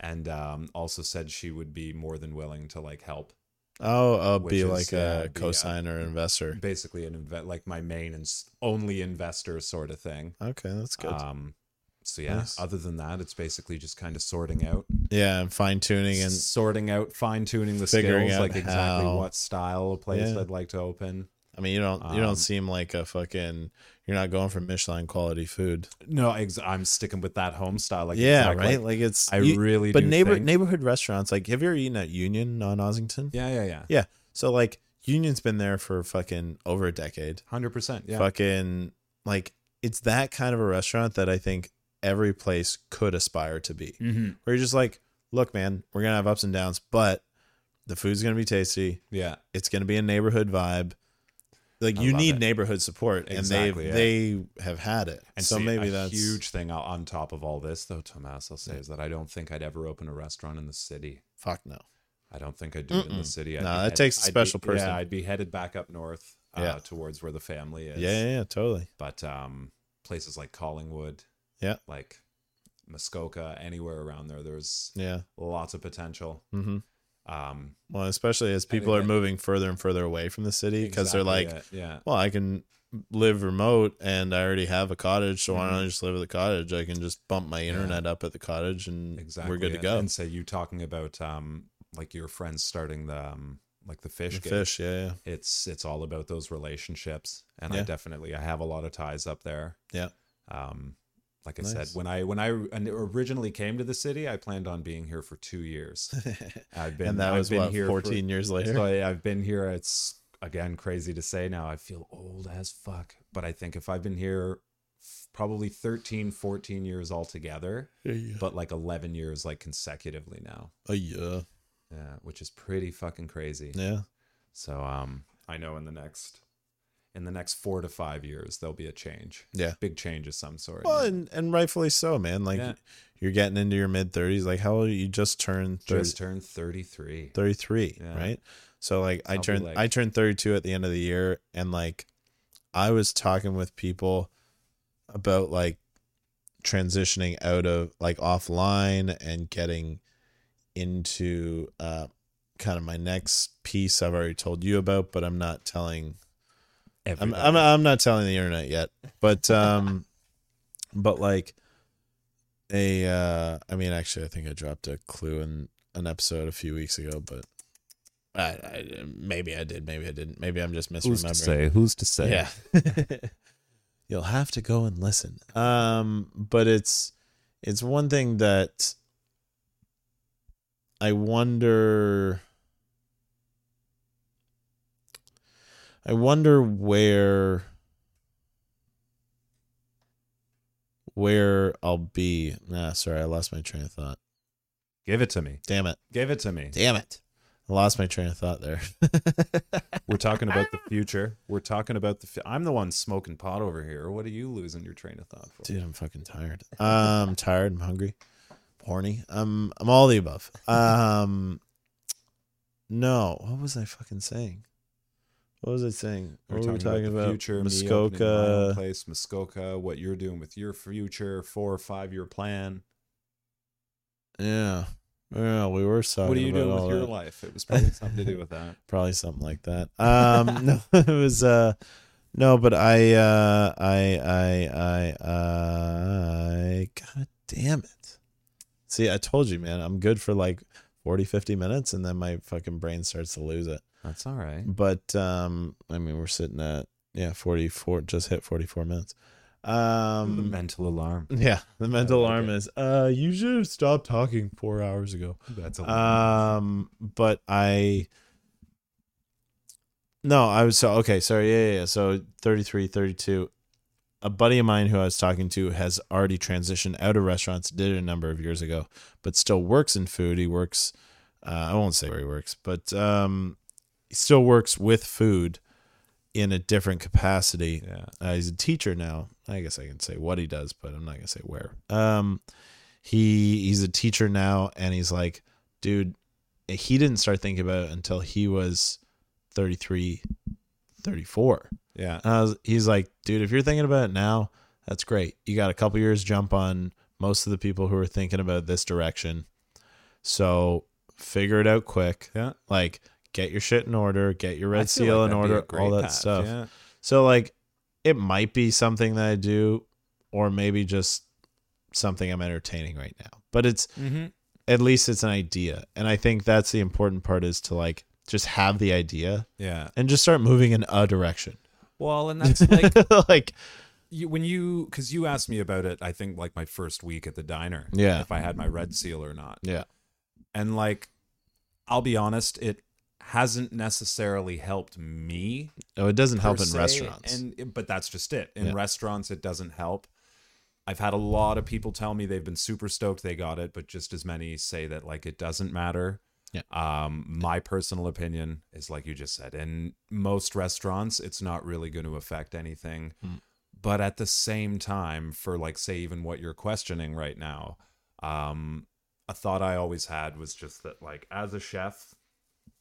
and um, also said she would be more than willing to like help. Oh, I'll Which be is, like uh, a uh, cosigner investor. Basically, an inve- like my main and only investor sort of thing. Okay, that's good. Um, so yeah. Nice. Other than that, it's basically just kind of sorting out, yeah, and fine tuning and sorting out, fine tuning the skills, like exactly how- what style of place Yeah. I'd like to open. I mean, you don't you Um, don't seem like a fucking. You're not going for Michelin quality food. No, ex- I'm sticking with that home style. Like yeah, exact- right. like, it's. I you- really But do neighbor think- neighborhood restaurants, like, have you ever eaten at Union on Ossington? yeah, yeah, yeah, Yeah. So like, Union's been there for fucking over a decade. hundred percent. Yeah, Fucking like, it's that kind of a restaurant that I think every place could aspire to be. mm-hmm. Where you're just like, look, man, we're gonna have ups and downs, but the food's gonna be tasty. yeah, It's gonna be a neighborhood vibe. Like I you need it. neighborhood support, Exactly, and yeah. they they have had it. and so see, maybe a that's huge thing on top of all this, though. Tomas, I'll say is that I don't think I'd ever open a restaurant in the city. Fuck no. I don't think I'd do it in the city. No, that headed- takes a I'd be- special person. Yeah, I'd be headed back up north, uh, Yeah. towards where the family is. Yeah, yeah, yeah, totally. But um, places like Collingwood, Yeah. like Muskoka, anywhere around there, there's Yeah. lots of potential. hmm Um, Well, especially as people are again- moving further and further away from the city because they're like, it, yeah, well, I can live remote and I already have a cottage, so why Mm-hmm. don't I just live at the cottage? I can just bump my internet up at the cottage and exactly. we're good to go. And say you talking about um, like your friends starting the um, like the fish The fish, yeah, yeah. It's it's all about those relationships, and I definitely I have a lot of ties up there. Yeah. Um, like I Nice. said, when I when I originally came to the city, I planned on being here for two years. I've been and that I've was been what, here for- 14 years later? So I, I've been here. It's again crazy to say now. I feel old as fuck, but I think if I've been here probably 13, 14 years altogether, yeah. but like 11 years like consecutively now. Oh, yeah. Yeah, which is pretty fucking crazy. Yeah. So um I know in the next in the next 4 to 5 years there'll be a change. Yeah. Big change of some sort. Well, and, and rightfully so, man. Like, Yeah. you're getting into your mid 30s. Like, how old are you? Just turned 30, just turned 33. 33, Yeah. right? So, like, I I'll be turned like- I turned 32 at the end of the year, and like, I was talking with people about like transitioning out of like offline and getting into uh kind of my next piece I've already told you about, but I'm not telling I'm, I'm I'm not telling the internet yet, but um, but like a uh, I mean, actually, I think I dropped a clue in an episode a few weeks ago, but I, I maybe I did, maybe I didn't, maybe I'm just misremembering. Who's to say? Who's to say? Yeah, you'll have to go and listen. Um, but it's it's one thing that I wonder. I wonder where where I'll be. Nah, sorry, I lost my train of thought. Give it to me. Damn it. Give it to me. Damn it. I lost my train of thought there. We're talking about the future. We're talking about the. Fu- I'm the one smoking pot over here. What are you losing your train of thought for? Dude, I'm fucking tired. I'm tired. I'm hungry. Horny. I'm I'm all the above. Um No, what was I fucking saying? What was I saying? We're What were we talking, about, the future, me my own Muskoka. place, Muskoka. What you're doing with your future, four or five year plan. Yeah. Yeah, we were talking what are you about doing with your that. life? It was probably something to do with that. Probably something like that. Um no, it was uh no, but I uh I I I I god damn it. See, I told you, man, I'm good for like 40 50 minutes and then my fucking brain starts to lose it. That's all right. But um I mean, we're sitting at yeah, 44 just hit 44 minutes. the Um mental alarm. yeah, the mental like alarm it. is uh you should have stopped talking 4 hours ago. That's a Um, but I no, I was so okay. Sorry, yeah, yeah. yeah. So 33, 32. A buddy of mine who I was talking to has already transitioned out of restaurants. Did it a number of years ago, but still works in food. He works. Uh, I won't say where he works, but um, still works with food in a different capacity. yeah. Uh, he's a teacher now. I guess I can say what he does, but I'm not gonna say where. Um, he he's a teacher now, and he's like, dude, he didn't start thinking about it until he was 33, 34. Yeah. Was, he's like, dude, if you're thinking about it now, that's great. You got a couple years jump on most of the people who are thinking about this direction. So figure it out quick. Yeah. Like get your shit in order, get your red seal like in that'd be a order, all that path, stuff. Yeah. So like it might be something that I do or maybe just something I'm entertaining right now. But it's Mm-hmm. at least it's an idea. And I think that's the important part is to like just have the idea Yeah. and just start moving in a direction. Well, and that's like like you, when you because you asked me about it. I think like my first week at the diner. Yeah. If I had my red seal or not. yeah. And like, I'll be honest, it hasn't necessarily helped me. Oh, it doesn't help in se, restaurants. and but that's just it. In Yeah. restaurants, it doesn't help. I've had a lot of people tell me they've been super stoked they got it, but just as many say that like it doesn't matter. Yeah. Um, my personal opinion is like you just said. In most restaurants, it's not really going to affect anything. Mm. But at the same time, for like say even what you're questioning right now, um, a thought I always had was just that like as a chef,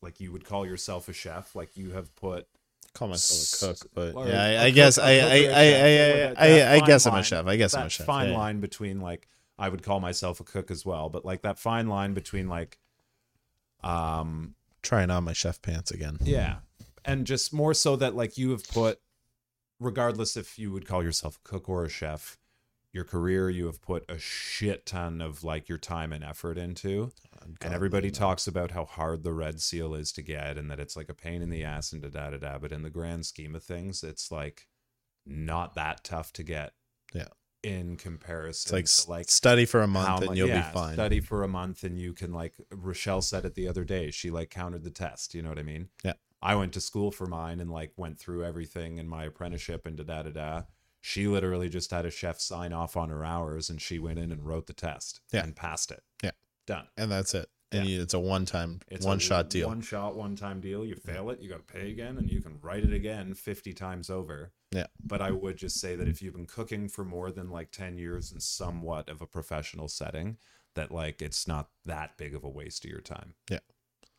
like you would call yourself a chef, like you have put call myself a cook, but yeah, I, cook- guess I I I I I, I, I guess I'm a chef. I guess I'm that a chef. fine yeah. line between like I would call myself a cook as well, but like that fine line between like um Trying on my chef pants again. yeah, and just more so that like you have put regardless if you would call yourself a cook or a chef, your career you have put a shit ton of like your time and effort into. Oh, and everybody talks about how hard the red seal is to get and that it's like a pain in the ass and da da da da. But in the grand scheme of things, it's like not that tough to get. Yeah. In comparison It's like, like study for a month and you'll yeah, be fine. Study for a month and you can like Rochelle said it the other day. She like countered the test. You know what I mean? Yeah. I went to school for mine and like went through everything in my apprenticeship and da da da da. She literally just had a chef sign off on her hours and she went in and wrote the test Yeah. and passed it. Yeah. Done. and that's it. And Yeah. it's a one time, one shot deal. One shot, one time deal. You fail it, you got to pay again, and you can write it again 50 times over. Yeah. But I would just say that if you've been cooking for more than like 10 years in somewhat of a professional setting, that like it's not that big of a waste of your time. Yeah.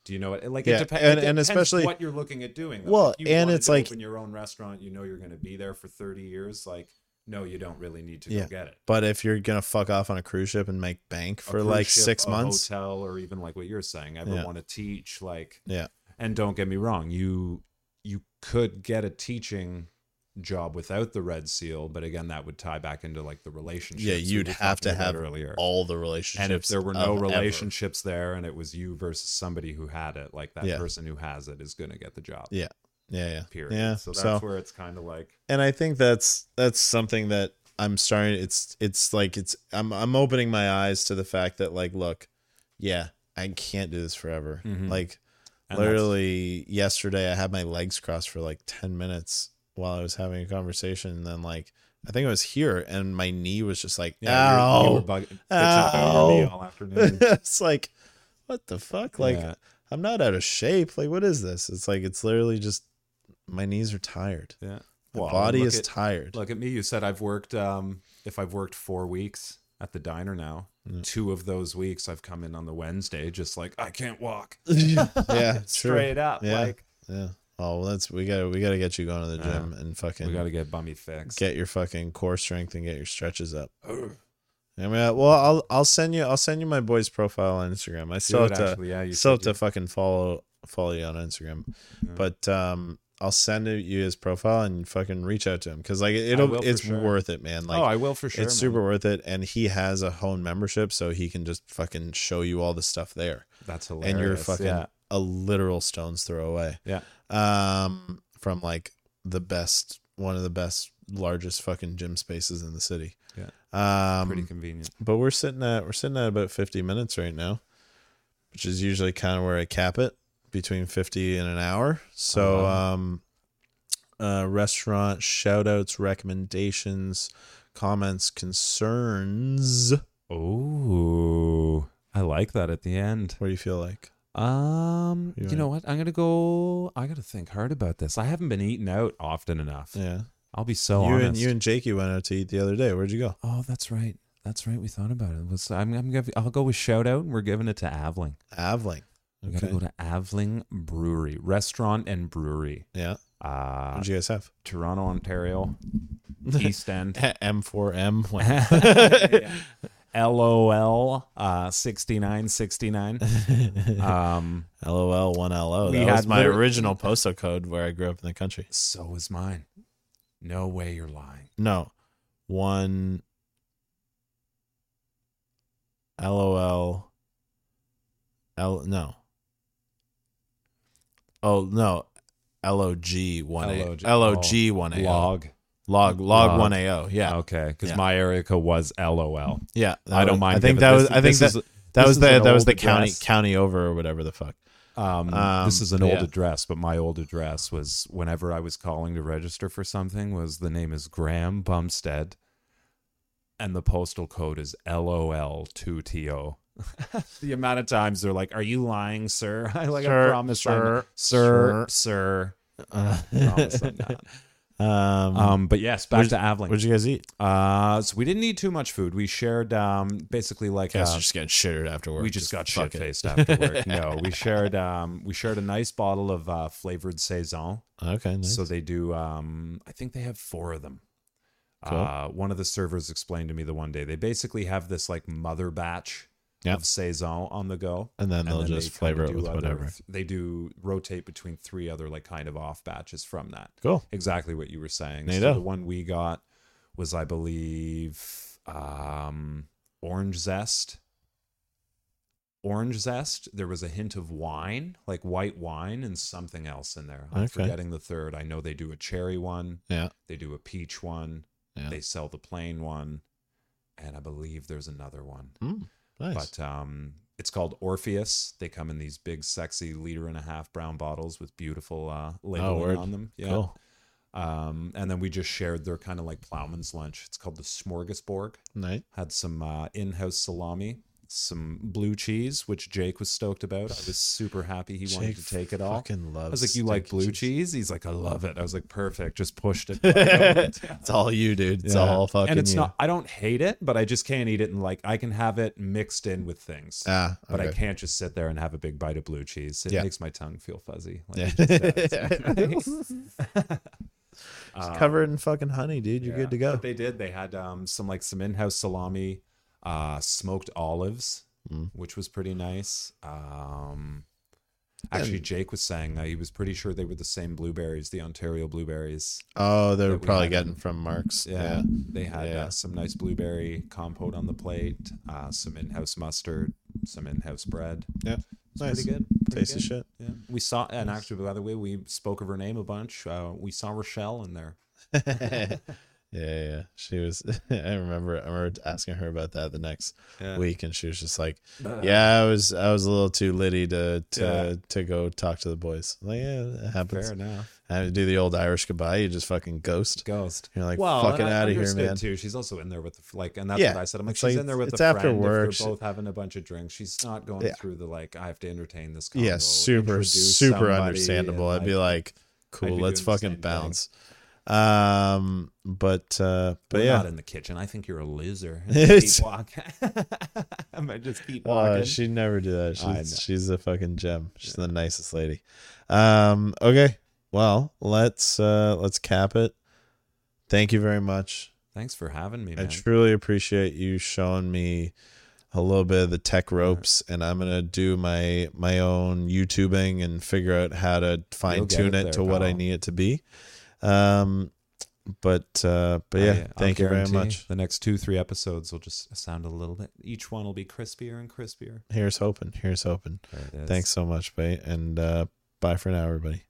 Do you know what? Like Yeah, it, depe- and- it and especially- what you're looking at doing. though. Well, and it's like- in your own restaurant, you know you're going to be there for 30 years. Like, no, you don't really need to Yeah. go get it. But if you're gonna fuck off on a cruise ship and make bank for like ship, six months, hotel, or even like what you're saying, ever Yeah. want to teach, like yeah, and don't get me wrong you you could get a teaching job without the red seal but again that would tie back into like the relationship yeah, you'd have to have earlier all the relationships. and if there were no of ever. relationships there and it was you versus somebody who had it like that Yeah. person who has it is going to get the job Yeah. yeah, yeah, period yeah. so that's so where it's kind of like and I think that's that's something that I'm starting. It's it's like it's I'm I'm opening my eyes to the fact that like, look, yeah, I can't do this forever. Mhm. Like and literally yesterday, I had my legs crossed for like ten minutes while I was having a conversation, and then like I think I was here, and my knee was just like, yeah, you were- you were ow, bug- bitching your knee Ow. all afternoon it's like, what the fuck? Like Yeah. I'm not out of shape. Like what is this? It's like it's literally just my knees are tired. yeah My Well, body is at- tired. Look at me. You said I've worked. Um, if I've worked four weeks at the diner now, Yeah. two of those weeks I've come in on the Wednesday, just like I can't walk. yeah, true. straight up. Yeah. Like Yeah. Oh, well, that's we got to we got to get you going to the Yeah. gym and fucking we got to get bummy fixed. get your fucking core strength and get your stretches up. I mean, uh, well, I'll I'll send you I'll send you my boy's profile on Instagram. I still Do have to actually, yeah, you still have said to fucking follow follow you on Instagram, Yeah. but um, I'll send you his profile and fucking reach out to him because like it'll it's sure. worth it, man. Like oh, I will for sure. it's man. super worth it, and he has a home membership, so he can just fucking show you all the stuff there, That's hilarious. and you're fucking yeah. a literal stone's throw away. Yeah. Um, from like the best, one of the best, largest fucking gym spaces in the city. Yeah. Um, pretty convenient. but we're sitting at we're sitting at about 50 minutes right now which is usually kind of where i cap it between 50 and an hour so wow. um uh restaurant shout outs recommendations comments concerns Oh, I like that at the end. what do you feel like Um, You you, know what? I'm gonna go. I gotta think hard about this. I haven't been eating out often enough. yeah I'll be so you honest. and you and jakey went out to eat the other day where'd you go Oh, that's right. That's right. We thought about it. was I'm I'm gonna, I'll go with shout out we're giving it to Avling. avling We gotta Okay. go to Avling Brewery, restaurant and brewery. Yeah. Uh, What'd you guys have? Toronto, Ontario, East End. M4M. LOL uh 6969. Um LOL one LO. We That was my original postal code where I grew up in the country. so was mine. No way you're lying. No, one LOL. L no. Oh no, LOG one A LOG. LOG one A Log. Log log one AO. Yeah, Okay, cuz Yeah. my area code was LOL. yeah. I don't was- mind. I think that this- was. I think this that is- that this was the that was the county address. county over or whatever the fuck. Um, Um, this is an old yeah. address, but my old address was whenever I was calling to register for something was the name is Graham Bumstead, and the postal code is LOL2TO. the amount of times they're like, "Are you lying, sir?" I like, Sir, I promise, I'm sir, sir, sir. Uh, Promise I'm not. um, Um, but yes, back What'd- to Avling. what'd you guys eat? Uh, so we didn't eat too much food. We shared, um, basically like Guys uh, are just getting shittered after work. we just got fuck shit it. faced after work. No, we shared, um, we shared a nice bottle of uh, flavored saison. Okay, nice. So they do. Um, I think they have four of them. Cool. Uh, one of the servers explained to me the one day they basically have this like mother batch Yep. of saison on the go, and then and they'll then just they flavor it with other- whatever. They do rotate between three other like kind of off batches from that. Cool. Exactly what you were saying. So the one we got was, I believe, um, orange zest. Orange zest. There was a hint of wine, like white wine, and something else in there. I'm Okay. forgetting the third. I know they do a cherry one. Yeah. They do a peach one. Yeah. They sell the plain one, and I believe there's another one. Mm, nice. But um, it's called Orpheus. They come in these big, sexy liter and a half brown bottles with beautiful uh, labeling Oh, on them. Yeah. Cool. Um, and then we just shared their kind of like plowman's lunch. It's called the Smorgasbord. Nice. Had some uh, in-house salami, some blue cheese, which Jake was stoked about. I was super happy he wanted to take it all. Fucking loves. I was like, "You like blue cheese?" He's like, "I love it." I was like, "Perfect." Just pushed it. it's all you, dude. It's Yeah. all fucking you. and it's you. not. I don't hate it, but I just can't eat it. And like, I can have it mixed in with things, Ah, but I can't just sit there and have a big bite of blue cheese. It Yeah. makes my tongue feel fuzzy. Like Yeah. covered in fucking honey, dude. You're Yeah. good to go. But they did. They had um, some like some in-house salami, uh, smoked olives, Mm. which was pretty nice. Um, actually, Jake was saying uh, he was pretty sure they were the same blueberries, the Ontario blueberries. Oh, they were that we probably getting from Mark's. Yeah, Yeah. they had Yeah. Uh, some nice blueberry compote on the plate, uh, some in-house mustard, some in-house bread. Yeah. It's Nice. pretty good. Pretty Tasty good. shit. Yeah, we saw, and actually, by the way, we spoke of her name a bunch. Uh, we saw Rochelle in there. yeah, yeah, yeah. She was. I remember. I remember asking her about that the next Yeah. week, and she was just like, "Yeah, I was. I was a little too litty to to Yeah. to go talk to the boys." Like, yeah, it happens. Fair enough. I had to do the old Irish goodbye. You just fucking ghost. Ghost. You're like, well, fucking out of here, man. Too. She's also in there with the f- like, and that's Yeah, what I said. I'm like, it's she's like, in there with it's a after friend. work, If she- they're both having a bunch of drinks. She's not going Yeah. through the like. I have to entertain this. Yeah, super, super understandable. and, I'd be like, cool, be let's fucking bounce. thing. Um, but uh, but We're yeah, not in the kitchen. I think you're a loser. Keep walking. I might just keep Uh, walking. she'd never do that. She's she's a fucking gem. She's the nicest lady. Um, okay. Well, let's uh let's cap it. Thank you very much. Thanks for having me, I truly appreciate you showing me a little bit of the tech ropes and I'm gonna do my my own YouTubing and figure out how to fine tune it there, to what I need it to be. Um but uh but yeah, I- thank you very much. The next two, three episodes will just sound a little bit. Each one will be crispier and crispier. Here's hoping. Here's hoping. There it is. Thanks so much, mate. And uh bye for now, everybody.